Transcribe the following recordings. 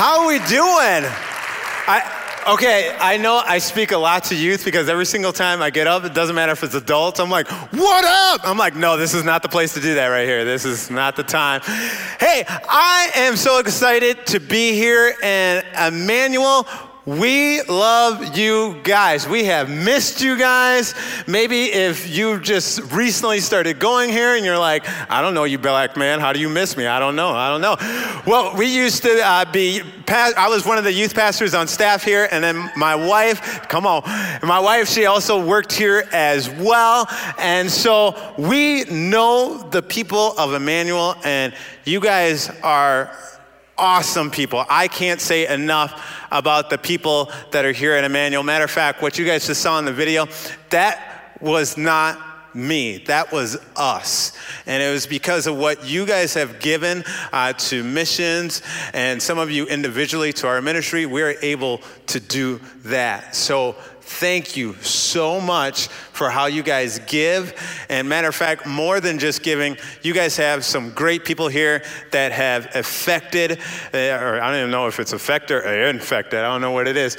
How are we doing? I, okay, I know I speak a lot to youth because every single time I get up, it doesn't matter if it's adults, I'm like, what up? I'm like, no, this is not the place to do that right here. This is not the time. Hey, I am so excited to be here, and Emmanuel, we love you guys. We have missed you guys. Maybe if you just recently started going here and you're like, I don't know you, black man. How do you miss me? I don't know. I don't know. Well, we used to uh, be, I was one of the youth pastors on staff here, and then my wife, come on, my wife, she also worked here as well. And so we know the people of Emmanuel, and you guys are awesome people. I can't say enough about the people that are here at Emmanuel. Matter of fact, what you guys just saw in the video, that was not me. That was us. And it was because of what you guys have given uh, to missions and some of you individually to our ministry, we're able to do that. So thank you so much for how you guys give. And matter of fact, more than just giving, you guys have some great people here that have affected, uh, or I don't even know if it's affected or infected, I don't know what it is,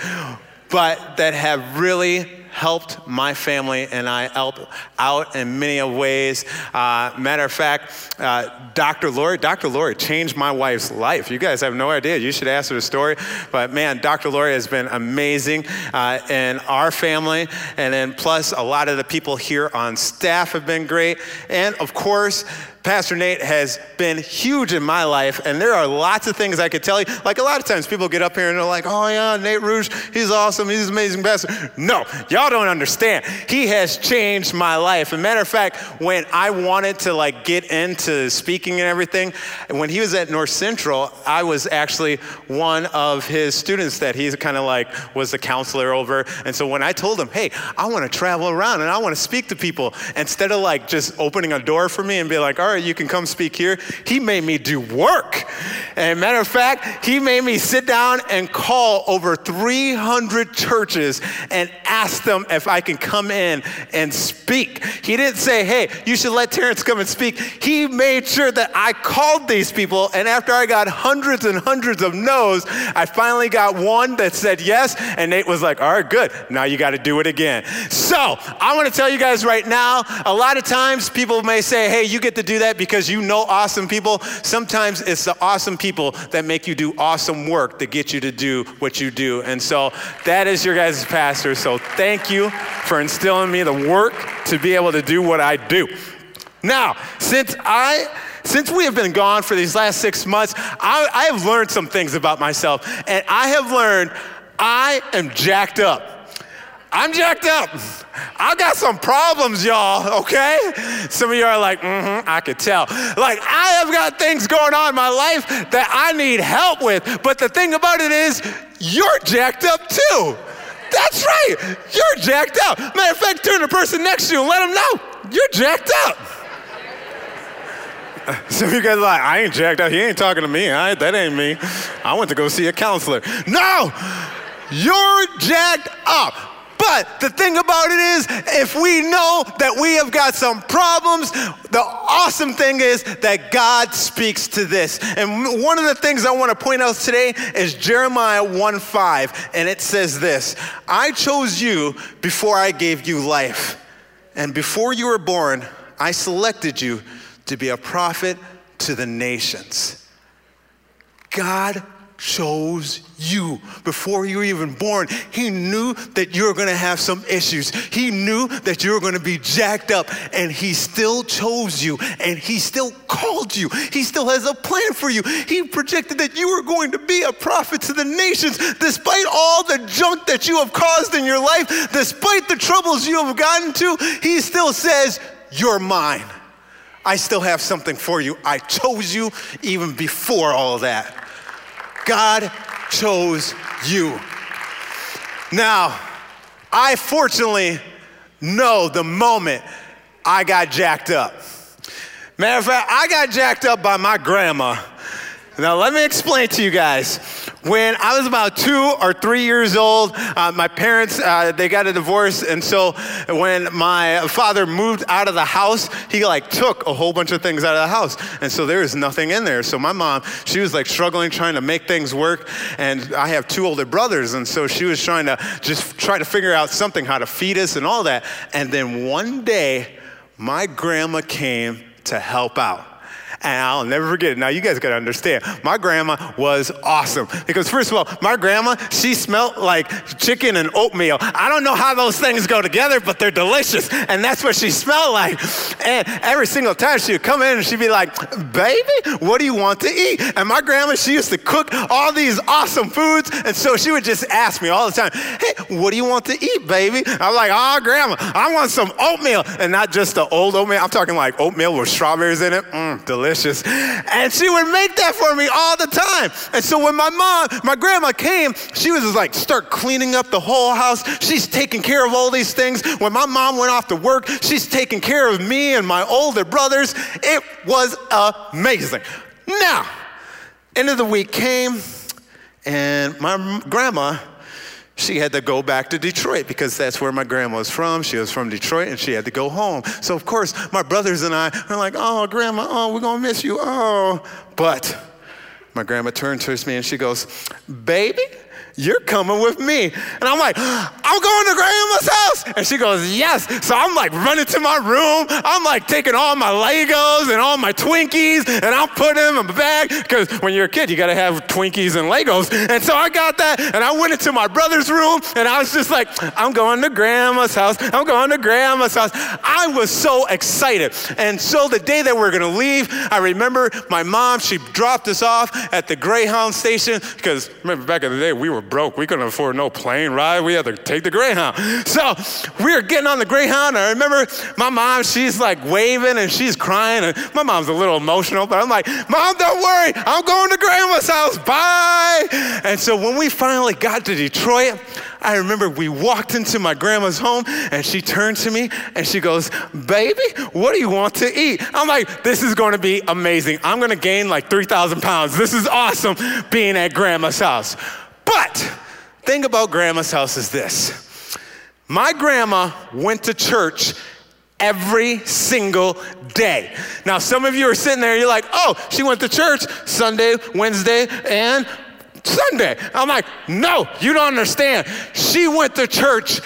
but that have really helped my family and I help out in many ways. Uh, matter of fact, uh, Dr. Lori, Dr. Lori changed my wife's life. You guys have no idea. You should ask her the story. But man, Dr. Lori has been amazing uh, in our family. And then plus a lot of the people here on staff have been great. And of course, Pastor Nate has been huge in my life, and there are lots of things I could tell you. Like a lot of times people get up here and they're like, oh yeah, Nate Rouge, he's awesome, he's an amazing pastor. No, y'all don't understand. He has changed my life. As a matter of fact, when I wanted to like get into speaking and everything, when he was at North Central, I was actually one of his students that he's kind of like was the counselor over. And so when I told him, hey, I want to travel around and I want to speak to people, instead of like just opening a door for me and be like, all right, you can come speak here. He made me do work. And matter of fact, he made me sit down and call over 300 churches and ask them if I can come in and speak. He didn't say, hey, you should let Terrence come and speak. He made sure that I called these people. And after I got hundreds and hundreds of no's, I finally got one that said yes. And Nate was like, all right, good. Now you got to do it again. So I want to tell you guys right now, a lot of times people may say, hey, you get to do that because you know awesome people. Sometimes it's the awesome people that make you do awesome work that get you to do what you do. And so that is your guys' pastor. So thank you for instilling me the work to be able to do what I do. Now, since I since we have been gone for these last six months, I, I have learned some things about myself, and I have learned I am jacked up. I'm jacked up. I got some problems, y'all, okay? Some of you are like, mm-hmm, I could tell. Like, I have got things going on in my life that I need help with. But the thing about it is, you're jacked up too. That's right. You're jacked up. Matter of fact, turn to the person next to you and let them know you're jacked up. Some of you guys are like, I ain't jacked up. He ain't talking to me. I, that ain't me. I went to go see a counselor. No, you're jacked up. But the thing about it is, if we know that we have got some problems, the awesome thing is that God speaks to this. And one of the things I want to point out today is Jeremiah 1 5. And it says this I chose you before I gave you life. And before you were born, I selected you to be a prophet to the nations. God chose you before you were even born. He knew that you were going to have some issues. He knew that you were going to be jacked up, and He still chose you, and He still called you. He still has a plan for you. He projected that you were going to be a prophet to the nations, despite all the junk that you have caused in your life, despite the troubles you have gotten to. He still says, You're mine. I still have something for you. I chose you even before all that. God chose you. Now, I fortunately know the moment I got jacked up. Matter of fact, I got jacked up by my grandma. Now, let me explain to you guys. When I was about two or three years old, uh, my parents, uh, they got a divorce. And so when my father moved out of the house, he like took a whole bunch of things out of the house. And so there was nothing in there. So my mom, she was like struggling, trying to make things work. And I have two older brothers. And so she was trying to just try to figure out something, how to feed us and all that. And then one day, my grandma came to help out. And I'll never forget it. Now, you guys got to understand, my grandma was awesome. Because, first of all, my grandma, she smelled like chicken and oatmeal. I don't know how those things go together, but they're delicious. And that's what she smelled like. And every single time she would come in and she'd be like, Baby, what do you want to eat? And my grandma, she used to cook all these awesome foods. And so she would just ask me all the time, Hey, what do you want to eat, baby? I'm like, Oh, grandma, I want some oatmeal. And not just the old oatmeal, I'm talking like oatmeal with strawberries in it. Mmm, delicious delicious. And she would make that for me all the time. And so when my mom, my grandma came, she was just like, start cleaning up the whole house. She's taking care of all these things. When my mom went off to work, she's taking care of me and my older brothers. It was amazing. Now, end of the week came, and my grandma, she had to go back to Detroit because that's where my grandma was from. She was from Detroit and she had to go home. So, of course, my brothers and I are like, oh, grandma, oh, we're going to miss you. Oh. But my grandma turned towards me and she goes, baby, you're coming with me. And I'm like, I'm going to grandma's house. And she goes, Yes. So I'm like running to my room. I'm like taking all my Legos and all my Twinkies and I'm putting them in my bag. Because when you're a kid, you got to have Twinkies and Legos. And so I got that and I went into my brother's room and I was just like, I'm going to grandma's house. I'm going to grandma's house. I was so excited. And so the day that we we're going to leave, I remember my mom, she dropped us off at the Greyhound station because remember back in the day, we were broke. We couldn't afford no plane ride. We had to take the Greyhound. So we were getting on the Greyhound. I remember my mom, she's like waving and she's crying. And my mom's a little emotional, but I'm like, Mom, don't worry. I'm going to grandma's house. Bye. And so when we finally got to Detroit, I remember we walked into my grandma's home and she turned to me and she goes, Baby, what do you want to eat? I'm like, This is going to be amazing. I'm going to gain like 3,000 pounds. This is awesome being at grandma's house. But thing about grandma's house is this. My grandma went to church every single day. Now, some of you are sitting there, you're like, oh, she went to church Sunday, Wednesday, and Sunday. I'm like, no, you don't understand. She went to church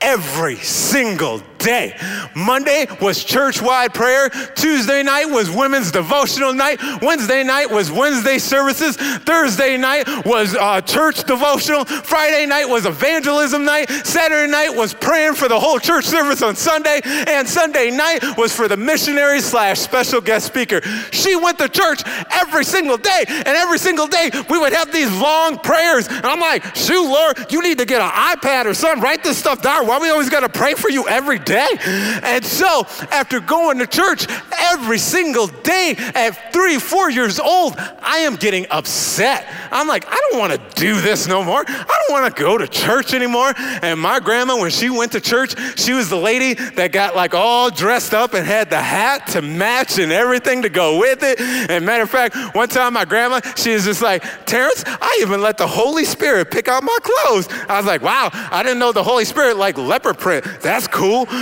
every single day. Monday was church wide prayer. Tuesday night was women's devotional night. Wednesday night was Wednesday services. Thursday night was uh, church devotional. Friday night was evangelism night. Saturday night was praying for the whole church service on Sunday. And Sunday night was for the missionary slash special guest speaker. She went to church every single day. And every single day we would have these long prayers. And I'm like, shoot, Lord, you need to get an iPad or something. Write this stuff down. Why we always got to pray for you every day? And so after going to church every single day at three, four years old, I am getting upset. I'm like, I don't want to do this no more. I don't want to go to church anymore. And my grandma, when she went to church, she was the lady that got like all dressed up and had the hat to match and everything to go with it. And matter of fact, one time my grandma, she was just like, Terrence, I even let the Holy Spirit pick out my clothes. I was like, wow, I didn't know the Holy Spirit like leopard print. That's cool.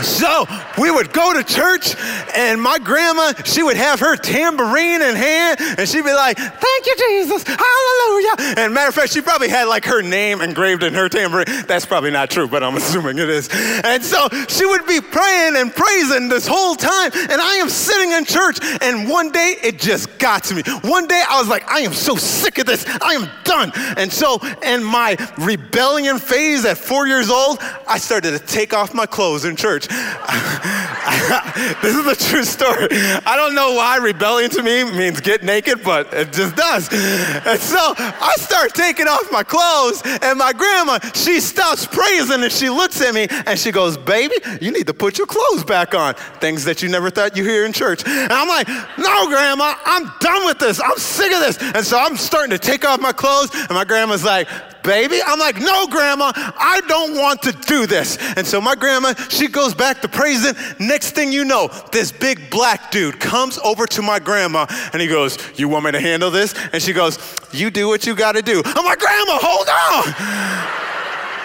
So we would go to church, and my grandma, she would have her tambourine in hand, and she'd be like, Thank you, Jesus, hallelujah. And matter of fact, she probably had like her name engraved in her tambourine. That's probably not true, but I'm assuming it is. And so she would be praying and praising this whole time, and I am sitting in church, and one day it just got to me. One day I was like, I am so sick of this, I am done. And so, in my rebellion phase at four years old, I started to take off my clothes in church church. this is a true story. I don't know why rebellion to me means get naked, but it just does. And so I start taking off my clothes, and my grandma, she stops praising and she looks at me and she goes, Baby, you need to put your clothes back on. Things that you never thought you hear in church. And I'm like, No, grandma, I'm done with this. I'm sick of this. And so I'm starting to take off my clothes, and my grandma's like, baby. I'm like, no, grandma, I don't want to do this. And so my grandma, she goes back to praising. Next thing you know, this big black dude comes over to my grandma and he goes, You want me to handle this? And she goes, You do what you got to do. I'm like, Grandma, hold on.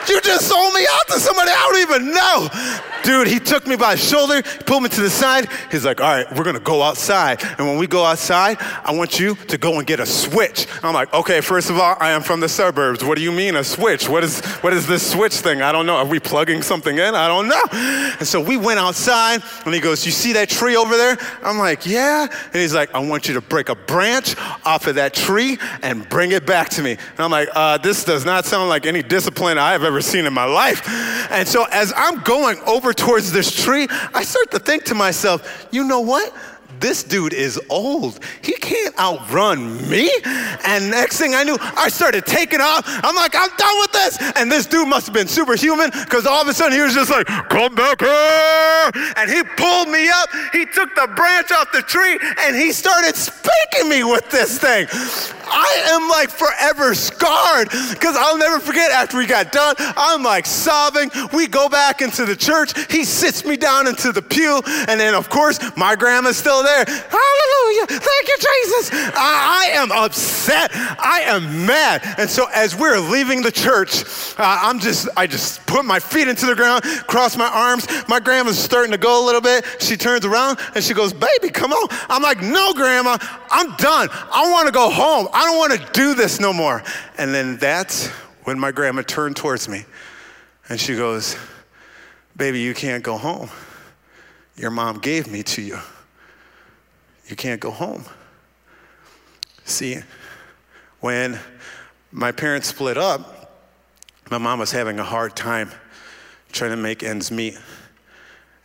You just sold me out to somebody I don't even know. Dude, he took me by the shoulder, pulled me to the side. He's like, all right, we're gonna go outside. And when we go outside, I want you to go and get a switch. I'm like, okay, first of all, I am from the suburbs. What do you mean a switch? What is, what is this switch thing? I don't know. Are we plugging something in? I don't know. And so we went outside and he goes, you see that tree over there? I'm like, yeah. And he's like, I want you to break a branch off of that tree and bring it back to me. And I'm like, uh, this does not sound like any discipline I have ever seen in my life. And so as I'm going over towards this tree, I start to think to myself, you know what? This dude is old. He can't outrun me. And next thing I knew, I started taking off. I'm like, I'm done with this. And this dude must have been superhuman because all of a sudden he was just like, come back here. And he pulled me up. He took the branch off the tree and he started spanking me with this thing. I am like forever scarred because I'll never forget after we got done, I'm like sobbing. We go back into the church. He sits me down into the pew. And then, of course, my grandma's still there. Hallelujah. Thank you, Jesus. I, I am upset. I am mad. And so as we're leaving the church, uh, I'm just, I just put my feet into the ground, cross my arms. My grandma's starting to go a little bit. She turns around and she goes, baby, come on. I'm like, no, grandma, I'm done. I want to go home. I don't want to do this no more. And then that's when my grandma turned towards me and she goes, baby, you can't go home. Your mom gave me to you you can't go home. See, when my parents split up, my mom was having a hard time trying to make ends meet.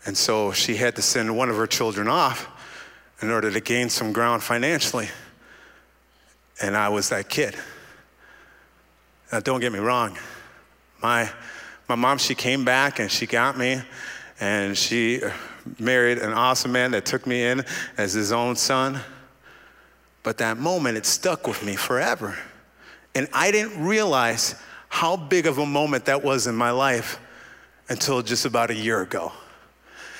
And so she had to send one of her children off in order to gain some ground financially. And I was that kid. Now, don't get me wrong. My, my mom, she came back and she got me and she married an awesome man that took me in as his own son. But that moment, it stuck with me forever. And I didn't realize how big of a moment that was in my life until just about a year ago.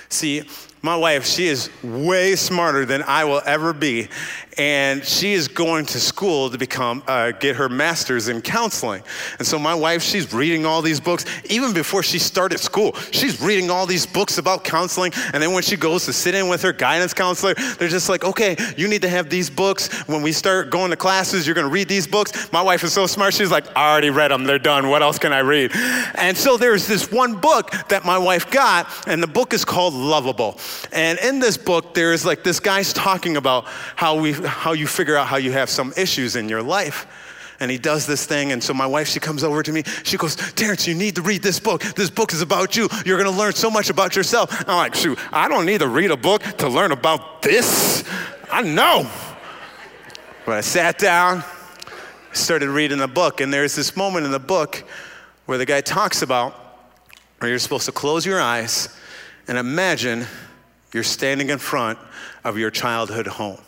See, my wife, she is way smarter than I will ever be, and she is going to school to become uh, get her master's in counseling. And so my wife, she's reading all these books even before she started school. She's reading all these books about counseling, and then when she goes to sit in with her guidance counselor, they're just like, "Okay, you need to have these books. When we start going to classes, you're going to read these books." My wife is so smart; she's like, "I already read them. They're done. What else can I read?" And so there's this one book that my wife got, and the book is called Lovable. And in this book, there is like this guy's talking about how, we, how you figure out how you have some issues in your life and he does this thing. And so my wife, she comes over to me. She goes, Terrence, you need to read this book. This book is about you. You're going to learn so much about yourself. I'm like, shoot, I don't need to read a book to learn about this. I know. But I sat down, started reading the book, and there's this moment in the book where the guy talks about where you're supposed to close your eyes and imagine you're standing in front of your childhood home.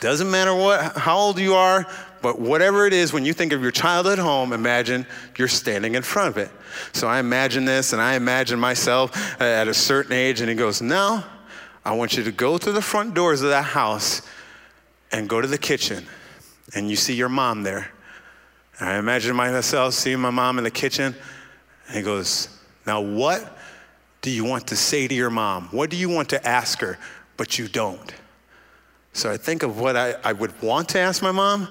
Doesn't matter what, how old you are, but whatever it is, when you think of your childhood home, imagine you're standing in front of it. So I imagine this, and I imagine myself at a certain age, and he goes, Now, I want you to go to the front doors of that house and go to the kitchen, and you see your mom there. And I imagine myself seeing my mom in the kitchen, and he goes, Now, what do you want to say to your mom? What do you want to ask her, but you don't? So I think of what I, I would want to ask my mom,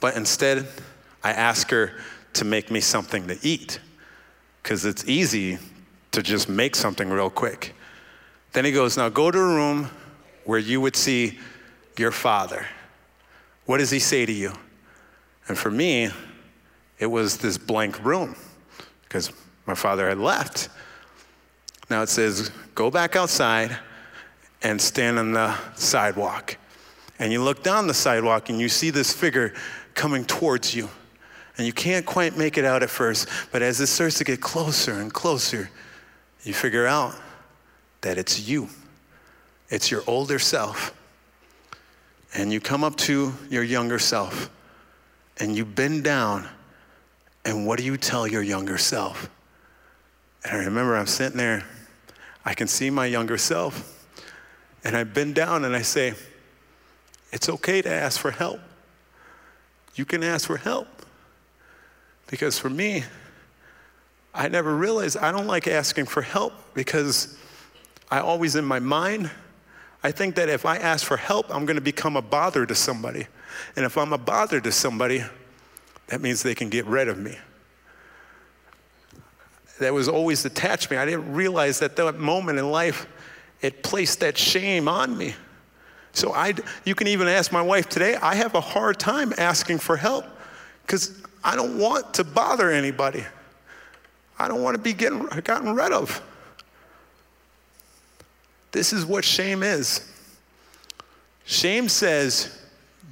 but instead I ask her to make me something to eat because it's easy to just make something real quick. Then he goes, Now go to a room where you would see your father. What does he say to you? And for me, it was this blank room because my father had left. Now it says, go back outside and stand on the sidewalk. And you look down the sidewalk and you see this figure coming towards you. And you can't quite make it out at first, but as it starts to get closer and closer, you figure out that it's you. It's your older self. And you come up to your younger self and you bend down And what do you tell your younger self? And I remember I'm sitting there, I can see my younger self, and I bend down and I say, It's okay to ask for help. You can ask for help. Because for me, I never realized I don't like asking for help because I always, in my mind, I think that if I ask for help, I'm going to become a bother to somebody. And if I'm a bother to somebody, that means they can get rid of me. That was always attached to me. I didn't realize that that moment in life, it placed that shame on me. So I, you can even ask my wife today, I have a hard time asking for help because I don't want to bother anybody. I don't want to be getting, gotten rid of. This is what shame is. Shame says,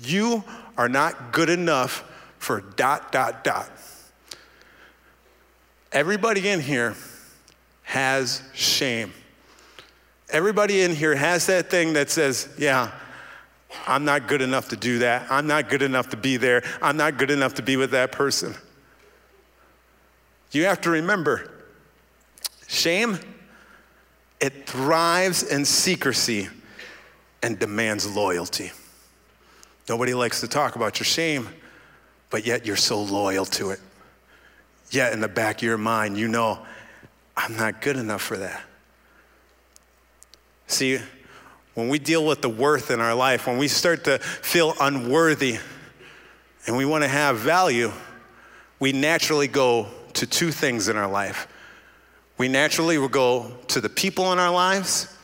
you are not good enough for dot, dot, dot. Everybody in here has shame. Everybody in here has that thing that says, yeah, I'm not good enough to do that. I'm not good enough to be there. I'm not good enough to be with that person. You have to remember shame, it thrives in secrecy and demands loyalty. Nobody likes to talk about your shame, but yet you're so loyal to it. Yet in the back of your mind, you know, I'm not good enough for that. See, when we deal with the worth in our life, when we start to feel unworthy and we want to have value, we naturally go to two things in our life. We naturally will go to the people in our lives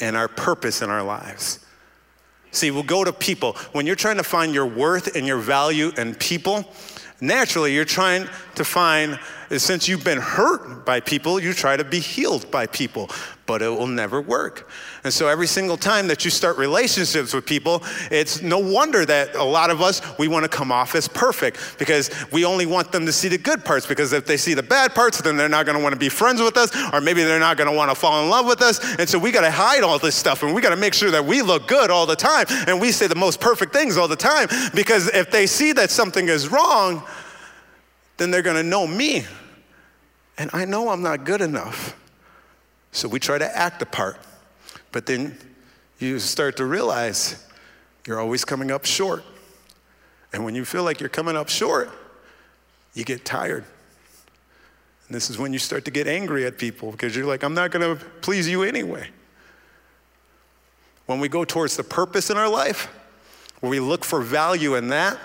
and our purpose in our lives. See, we'll go to people. When you're trying to find your worth and your value in people, naturally you're trying to find, since you've been hurt by people, you try to be healed by people but it will never work. And so every single time that you start relationships with people, it's no wonder that a lot of us, we want to come off as perfect because we only want them to see the good parts because if they see the bad parts, then they're not going to want to be friends with us or maybe they're not going to want to fall in love with us. And so we got to hide all this stuff and we got to make sure that we look good all the time and we say the most perfect things all the time because if they see that something is wrong, then they're going to know me. And I know I'm not good enough. So we try to act a part. But then you start to realize you're always coming up short. And when you feel like you're coming up short, you get tired. And this is when you start to get angry at people because you're like, I'm not going to please you anyway. When we go towards the purpose in our life, where we look for value in that,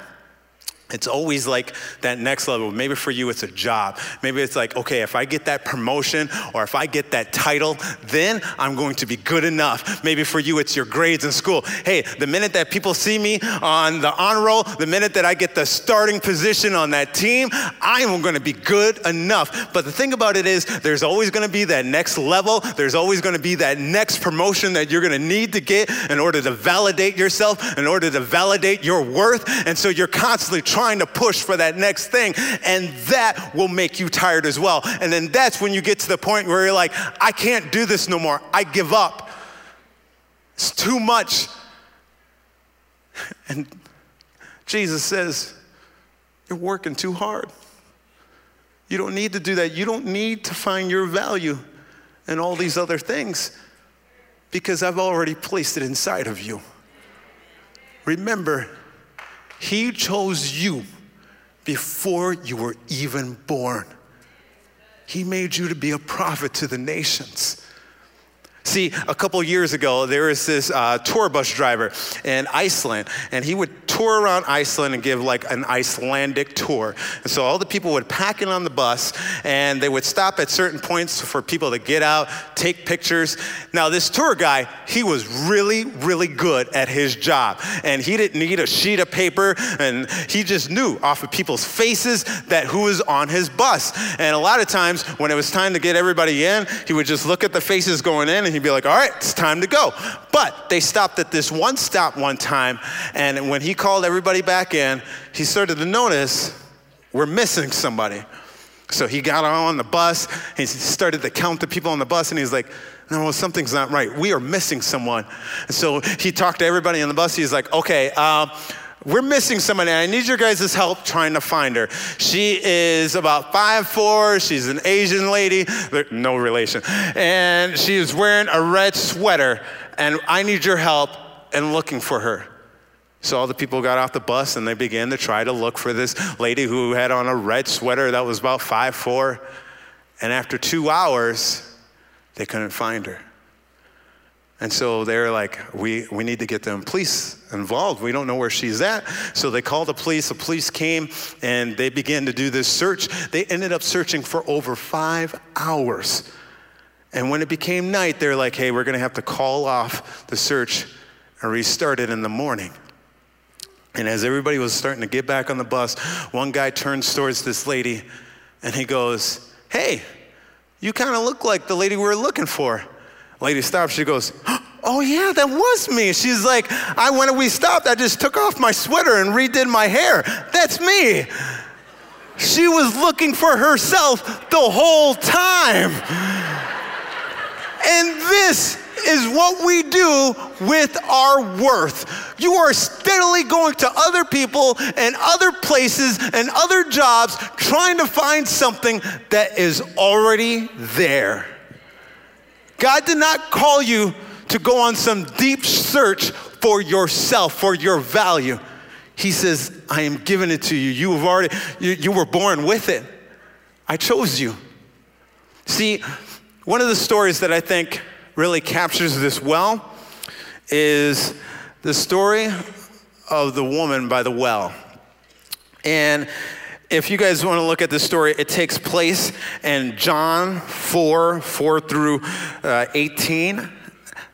it's always like that next level. Maybe for you, it's a job. Maybe it's like, okay, if I get that promotion or if I get that title, then I'm going to be good enough. Maybe for you, it's your grades in school. Hey, the minute that people see me on the honor roll, the minute that I get the starting position on that team, I am going to be good enough. But the thing about it is, there's always going to be that next level. There's always going to be that next promotion that you're going to need to get in order to validate yourself, in order to validate your worth. And so you're constantly trying trying to push for that next thing, and that will make you tired as well. And then that's when you get to the point where you're like, I can't do this no more. I give up. It's too much. And Jesus says, You're working too hard. You don't need to do that. You don't need to find your value in all these other things because I've already placed it inside of you. Remember, he chose you before you were even born. He made you to be a prophet to the nations. See, a couple years ago, there was this uh, tour bus driver in Iceland, and he would tour around Iceland and give like an Icelandic tour. And so all the people would pack in on the bus, and they would stop at certain points for people to get out, take pictures. Now, this tour guy, he was really, really good at his job, and he didn't need a sheet of paper, and he just knew off of people's faces that who was on his bus. And a lot of times, when it was time to get everybody in, he would just look at the faces going in he'd be like, all right, it's time to go. But they stopped at this one stop one time, and when he called everybody back in, he started to notice we're missing somebody. So he got on the bus, he started to count the people on the bus, and he's like, no, something's not right. We are missing someone. And so he talked to everybody on the bus. He's like, okay, uh, we're missing somebody. I need your guys' help trying to find her. She is about five four. She's an Asian lady, no relation. And she is wearing a red sweater. And I need your help in looking for her. So all the people got off the bus and they began to try to look for this lady who had on a red sweater that was about five four. And after two hours, they couldn't find her. And so they're like, we, we need to get the police involved. We don't know where she's at. So they called the police. The police came and they began to do this search. They ended up searching for over five hours. And when it became night, they're like, hey, we're going to have to call off the search and restart it in the morning. And as everybody was starting to get back on the bus, one guy turns towards this lady and he goes, hey, you kind of look like the lady we were looking for. Lady stops. She goes, Oh, yeah, that was me. She's like, I, when we stopped, I just took off my sweater and redid my hair. That's me. She was looking for herself the whole time. And this is what we do with our worth. You are steadily going to other people and other places and other jobs trying to find something that is already there. God did not call you to go on some deep search for yourself, for your value. He says, I am giving it to you. You have already, you, you were born with it. I chose you. See, one of the stories that I think really captures this well is the story of the woman by the well. And if you guys want to look at the story, it takes place in John 4 4 through uh, 18.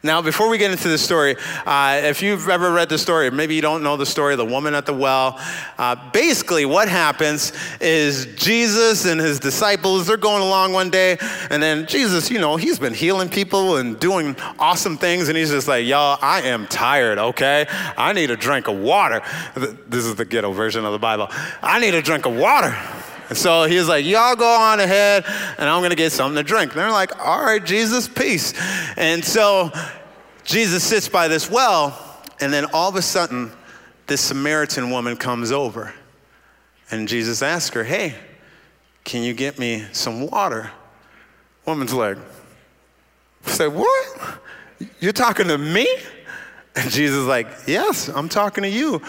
Now, before we get into the story, uh, if you've ever read the story, maybe you don't know the story of the woman at the well. Uh, basically, what happens is Jesus and his disciples, they're going along one day, and then Jesus, you know, he's been healing people and doing awesome things, and he's just like, y'all, I am tired, okay? I need a drink of water. This is the ghetto version of the Bible. I need a drink of water. And so he's like, Y'all go on ahead, and I'm gonna get something to drink. And they're like, All right, Jesus, peace. And so Jesus sits by this well, and then all of a sudden, this Samaritan woman comes over. And Jesus asks her, Hey, can you get me some water? Woman's like, Say, what? You're talking to me? And Jesus is like, Yes, I'm talking to you.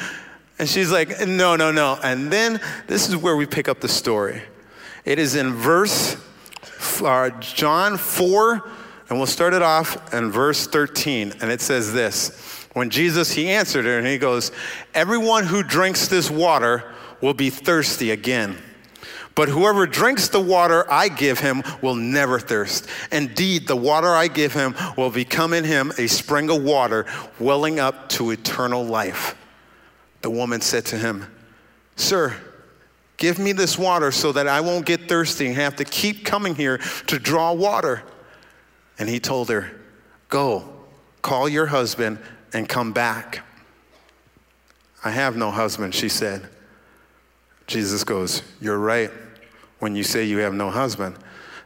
And she's like, No, no, no. And then this is where we pick up the story. It is in verse uh, John 4, and we'll start it off in verse 13. And it says this When Jesus, he answered her, and he goes, Everyone who drinks this water will be thirsty again. But whoever drinks the water I give him will never thirst. Indeed, the water I give him will become in him a spring of water welling up to eternal life. The woman said to him, Sir, give me this water so that I won't get thirsty and have to keep coming here to draw water. And he told her, Go, call your husband and come back. I have no husband, she said. Jesus goes, You're right when you say you have no husband.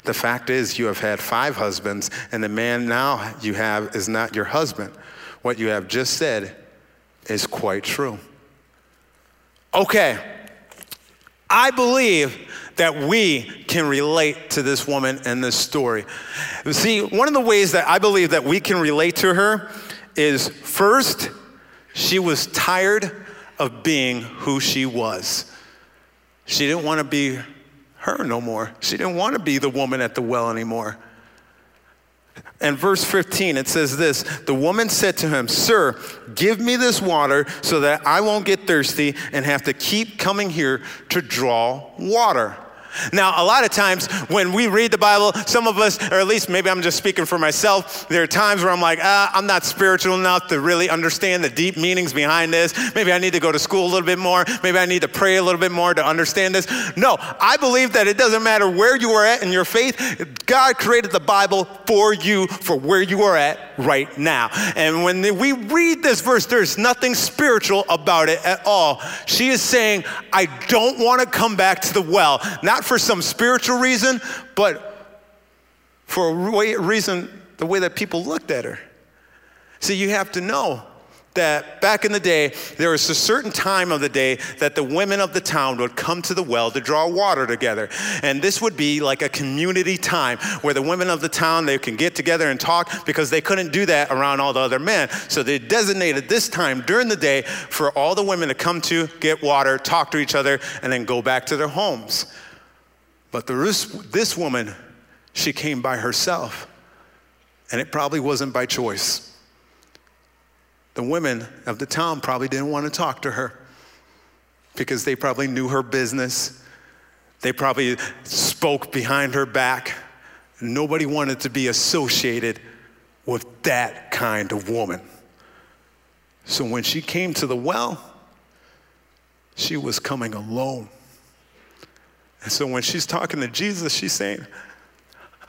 The fact is, you have had five husbands, and the man now you have is not your husband. What you have just said is quite true. Okay, I believe that we can relate to this woman and this story. See, one of the ways that I believe that we can relate to her is first, she was tired of being who she was. She didn't want to be her no more. She didn't want to be the woman at the well anymore. And verse 15, it says this The woman said to him, Sir, give me this water so that I won't get thirsty and have to keep coming here to draw water. Now, a lot of times when we read the Bible, some of us, or at least maybe I'm just speaking for myself, there are times where I'm like, ah, I'm not spiritual enough to really understand the deep meanings behind this. Maybe I need to go to school a little bit more. Maybe I need to pray a little bit more to understand this. No, I believe that it doesn't matter where you are at in your faith, God created the Bible for you for where you are at right now. And when we read this verse, there's nothing spiritual about it at all. She is saying, I don't want to come back to the well, not for some spiritual reason, but for a reason, the way that people looked at her. See, you have to know that back in the day, there was a certain time of the day that the women of the town would come to the well to draw water together. And this would be like a community time where the women of the town, they can get together and talk because they couldn't do that around all the other men. So they designated this time during the day for all the women to come to get water, talk to each other, and then go back to their homes. But this, this woman, she came by herself. And it probably wasn't by choice the women of the town probably didn't want to talk to her because they probably knew her business. They probably spoke behind her back. Nobody wanted to be associated with that kind of woman. So when she came to the well, she was coming alone. And so when she's talking to Jesus, she's saying,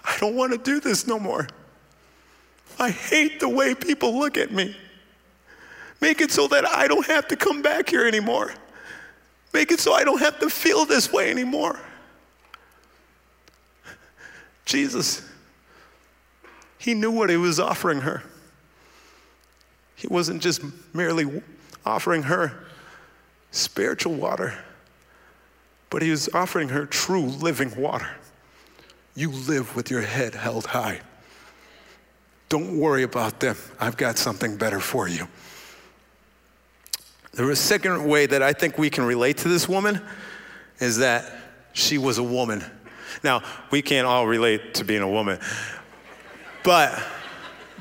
I don't want to do this no more. I hate the way people look at me. Make it so that I don't have to come back here anymore. Make it so I don't have to feel this way anymore. Jesus, he knew what he was offering her. He wasn't just merely offering her spiritual water, but he was offering her true living water. You live with your head held high. Don't worry about them. I've got something better for you. The second way that I think we can relate to this woman is that she was a woman. Now, we can't all relate to being a woman, but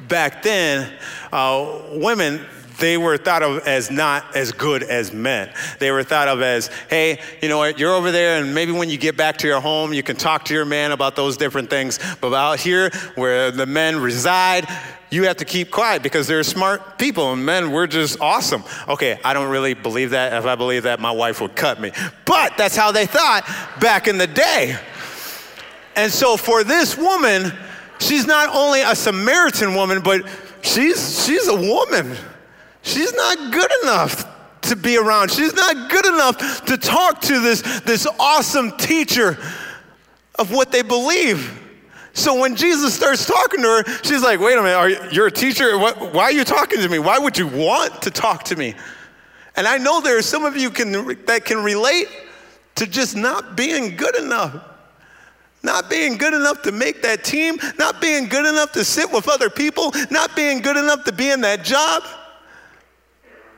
back then, uh, women, they were thought of as not as good as men. They were thought of as, hey, you know what, you're over there, and maybe when you get back to your home, you can talk to your man about those different things. But out here, where the men reside, you have to keep quiet because they're smart people and men, we're just awesome. Okay, I don't really believe that. If I believe that, my wife would cut me. But that's how they thought back in the day. And so for this woman, she's not only a Samaritan woman, but she's, she's a woman. She's not good enough to be around. She's not good enough to talk to this, this awesome teacher of what they believe. So when Jesus starts talking to her, she's like, wait a minute, are you, you're a teacher? What, why are you talking to me? Why would you want to talk to me? And I know there are some of you can, that can relate to just not being good enough. Not being good enough to make that team, not being good enough to sit with other people, not being good enough to be in that job.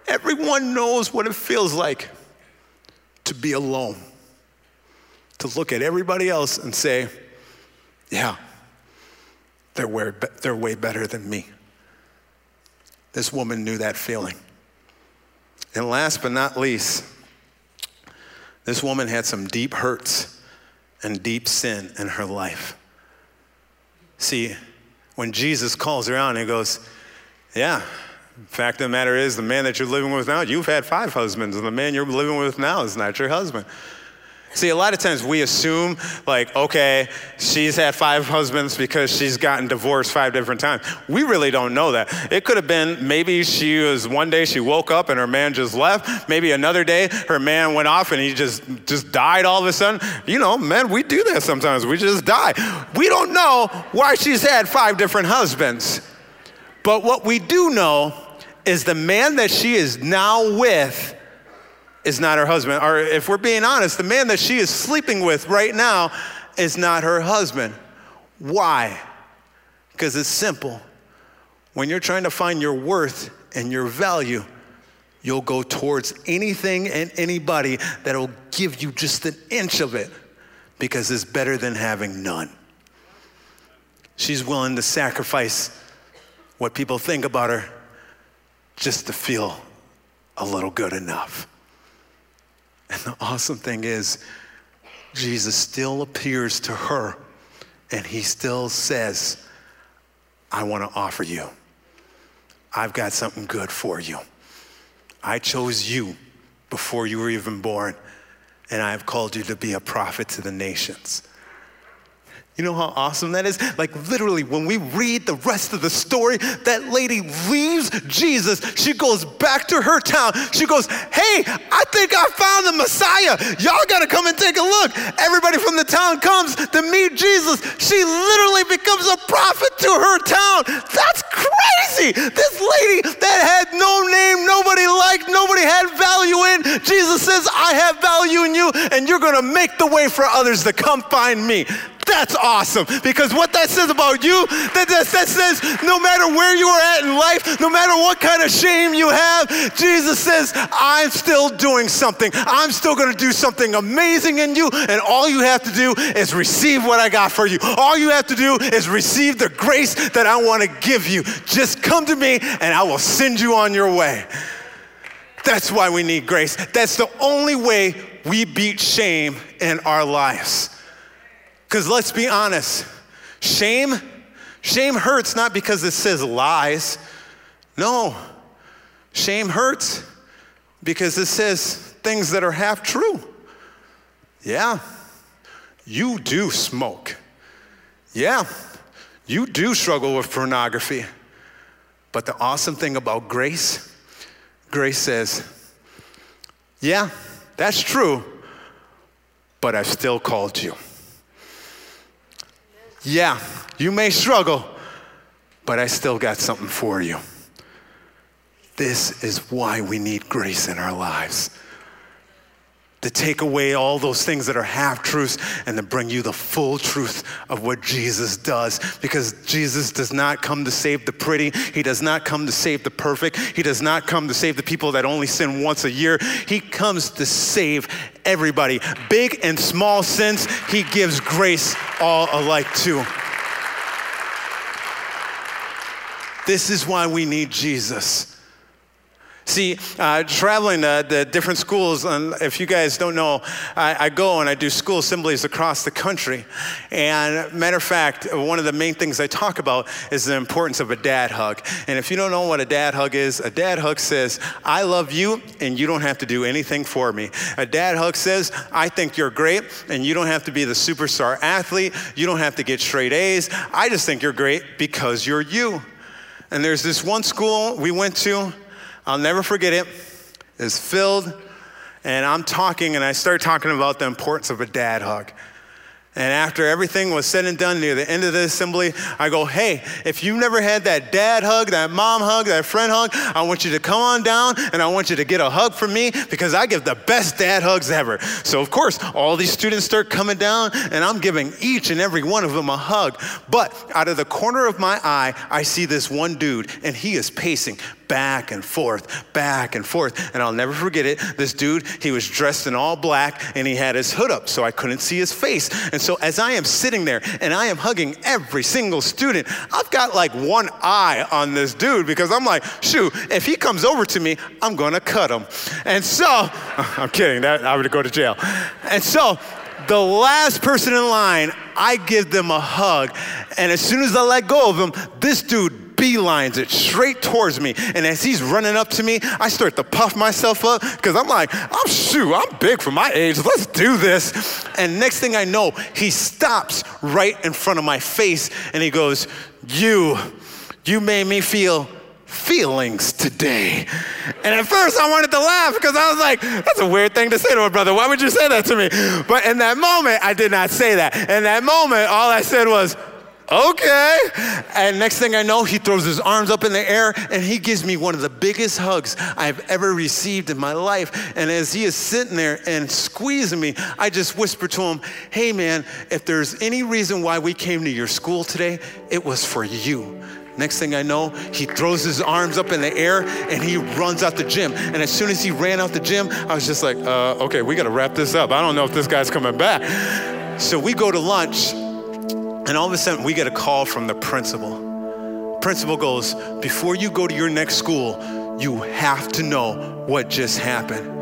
Everyone knows what it feels like to be alone, to look at everybody else and say, yeah, they're way, they're way better than me. This woman knew that feeling. And last but not least, this woman had some deep hurts and deep sin in her life. See, when Jesus calls her out and he goes, Yeah, fact of the matter is, the man that you're living with now, you've had five husbands, and the man you're living with now is not your husband. See, a lot of times we assume, like, okay, she's had five husbands because she's gotten divorced five different times. We really don't know that. It could have been maybe she was one day she woke up and her man just left. Maybe another day her man went off and he just just died all of a sudden. You know, men, we do that sometimes. We just die. We don't know why she's had five different husbands. But what we do know is the man that she is now with is not her husband. Or if we're being honest, the man that she is sleeping with right now is not her husband. Why? Because it's simple. When you're trying to find your worth and your value, you'll go towards anything and anybody that'll give you just an inch of it because it's better than having none. She's willing to sacrifice what people think about her just to feel a little good enough. And the awesome thing is, Jesus still appears to her and he still says, I want to offer you. I've got something good for you. I chose you before you were even born, and I have called you to be a prophet to the nations. You know how awesome that is? Like, literally, when we read the rest of the story, that lady leaves Jesus. She goes back to her town. She goes, Hey, I think I found the Messiah. Y'all got to come and take a look. Everybody from the town comes to meet Jesus. She literally becomes a prophet to her town. That's crazy. This lady that had no name, nobody liked, nobody had value in, Jesus says, I have value in you, and you're gonna make the way for others to come find me. That's awesome because what that says about you, that, that, that says no matter where you are at in life, no matter what kind of shame you have, Jesus says, I'm still doing something. I'm still going to do something amazing in you, and all you have to do is receive what I got for you. All you have to do is receive the grace that I want to give you. Just come to me, and I will send you on your way. That's why we need grace. That's the only way we beat shame in our lives. Because let's be honest, shame, shame hurts not because it says lies. No, shame hurts because it says things that are half true. Yeah, you do smoke. Yeah, you do struggle with pornography. But the awesome thing about grace, grace says, yeah, that's true, but I've still called you. Yeah, you may struggle, but I still got something for you. This is why we need grace in our lives. To take away all those things that are half truths and to bring you the full truth of what Jesus does. Because Jesus does not come to save the pretty, He does not come to save the perfect, He does not come to save the people that only sin once a year. He comes to save everybody. Big and small sins, He gives grace all alike to. This is why we need Jesus. See, uh, traveling the different schools, and if you guys don't know, I, I, go and I do school assemblies across the country. And matter of fact, one of the main things I talk about is the importance of a dad hug. And if you don't know what a dad hug is, a dad hug says, I love you and you don't have to do anything for me. A dad hug says, I think you're great and you don't have to be the superstar athlete. You don't have to get straight A's. I just think you're great because you're you. And there's this one school we went to I'll never forget it. It's filled, and I'm talking, and I start talking about the importance of a dad hug. And after everything was said and done near the end of the assembly, I go, hey, if you've never had that dad hug, that mom hug, that friend hug, I want you to come on down and I want you to get a hug from me because I give the best dad hugs ever. So, of course, all these students start coming down and I'm giving each and every one of them a hug. But out of the corner of my eye, I see this one dude and he is pacing back and forth, back and forth. And I'll never forget it. This dude, he was dressed in all black and he had his hood up so I couldn't see his face. And so as I am sitting there and I am hugging every single student, I've got like one eye on this dude because I'm like, shoot, if he comes over to me, I'm gonna cut him. And so, I'm kidding, that I would go to jail. And so, the last person in line, I give them a hug. And as soon as I let go of him, this dude beelines it straight towards me. And as he's running up to me, I start to puff myself up because I'm like, I'm shoot, I'm big for my age. Let's do this. And next thing I know, he stops right in front of my face and he goes, You, you made me feel feelings today. And at first I wanted to laugh because I was like, that's a weird thing to say to a brother. Why would you say that to me? But in that moment, I did not say that. In that moment, all I said was, okay. And next thing I know, he throws his arms up in the air and he gives me one of the biggest hugs I've ever received in my life. And as he is sitting there and squeezing me, I just whisper to him, hey man, if there's any reason why we came to your school today, it was for you. Next thing I know, he throws his arms up in the air and he runs out the gym. And as soon as he ran out the gym, I was just like, uh, okay, we gotta wrap this up. I don't know if this guy's coming back. So we go to lunch and all of a sudden, we get a call from the principal. Principal goes, Before you go to your next school, you have to know what just happened.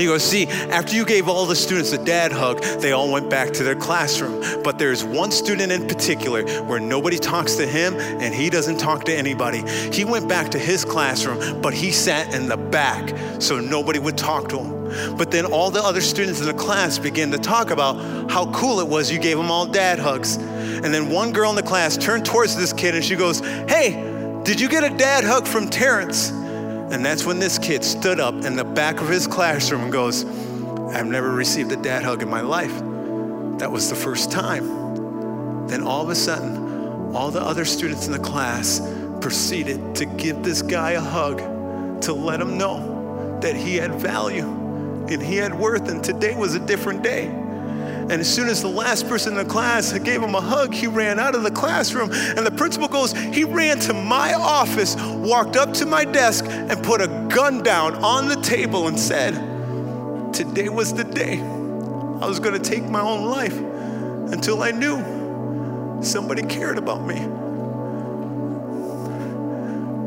He goes, See, after you gave all the students a dad hug, they all went back to their classroom. But there's one student in particular where nobody talks to him and he doesn't talk to anybody. He went back to his classroom, but he sat in the back so nobody would talk to him. But then all the other students in the class began to talk about how cool it was you gave them all dad hugs. And then one girl in the class turned towards this kid and she goes, Hey, did you get a dad hug from Terrence? And that's when this kid stood up in the back of his classroom and goes, I've never received a dad hug in my life. That was the first time. Then all of a sudden, all the other students in the class proceeded to give this guy a hug to let him know that he had value and he had worth, and today was a different day. And as soon as the last person in the class gave him a hug, he ran out of the classroom. And the principal goes, he ran to my office, walked up to my desk, and put a gun down on the table and said, Today was the day I was going to take my own life until I knew somebody cared about me.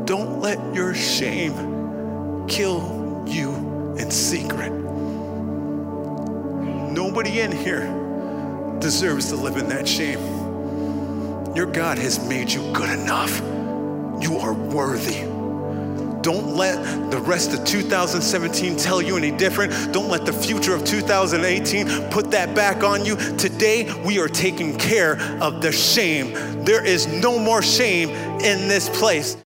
Don't let your shame kill you in secret. Nobody in here deserves to live in that shame. Your God has made you good enough. You are worthy. Don't let the rest of 2017 tell you any different. Don't let the future of 2018 put that back on you. Today, we are taking care of the shame. There is no more shame in this place.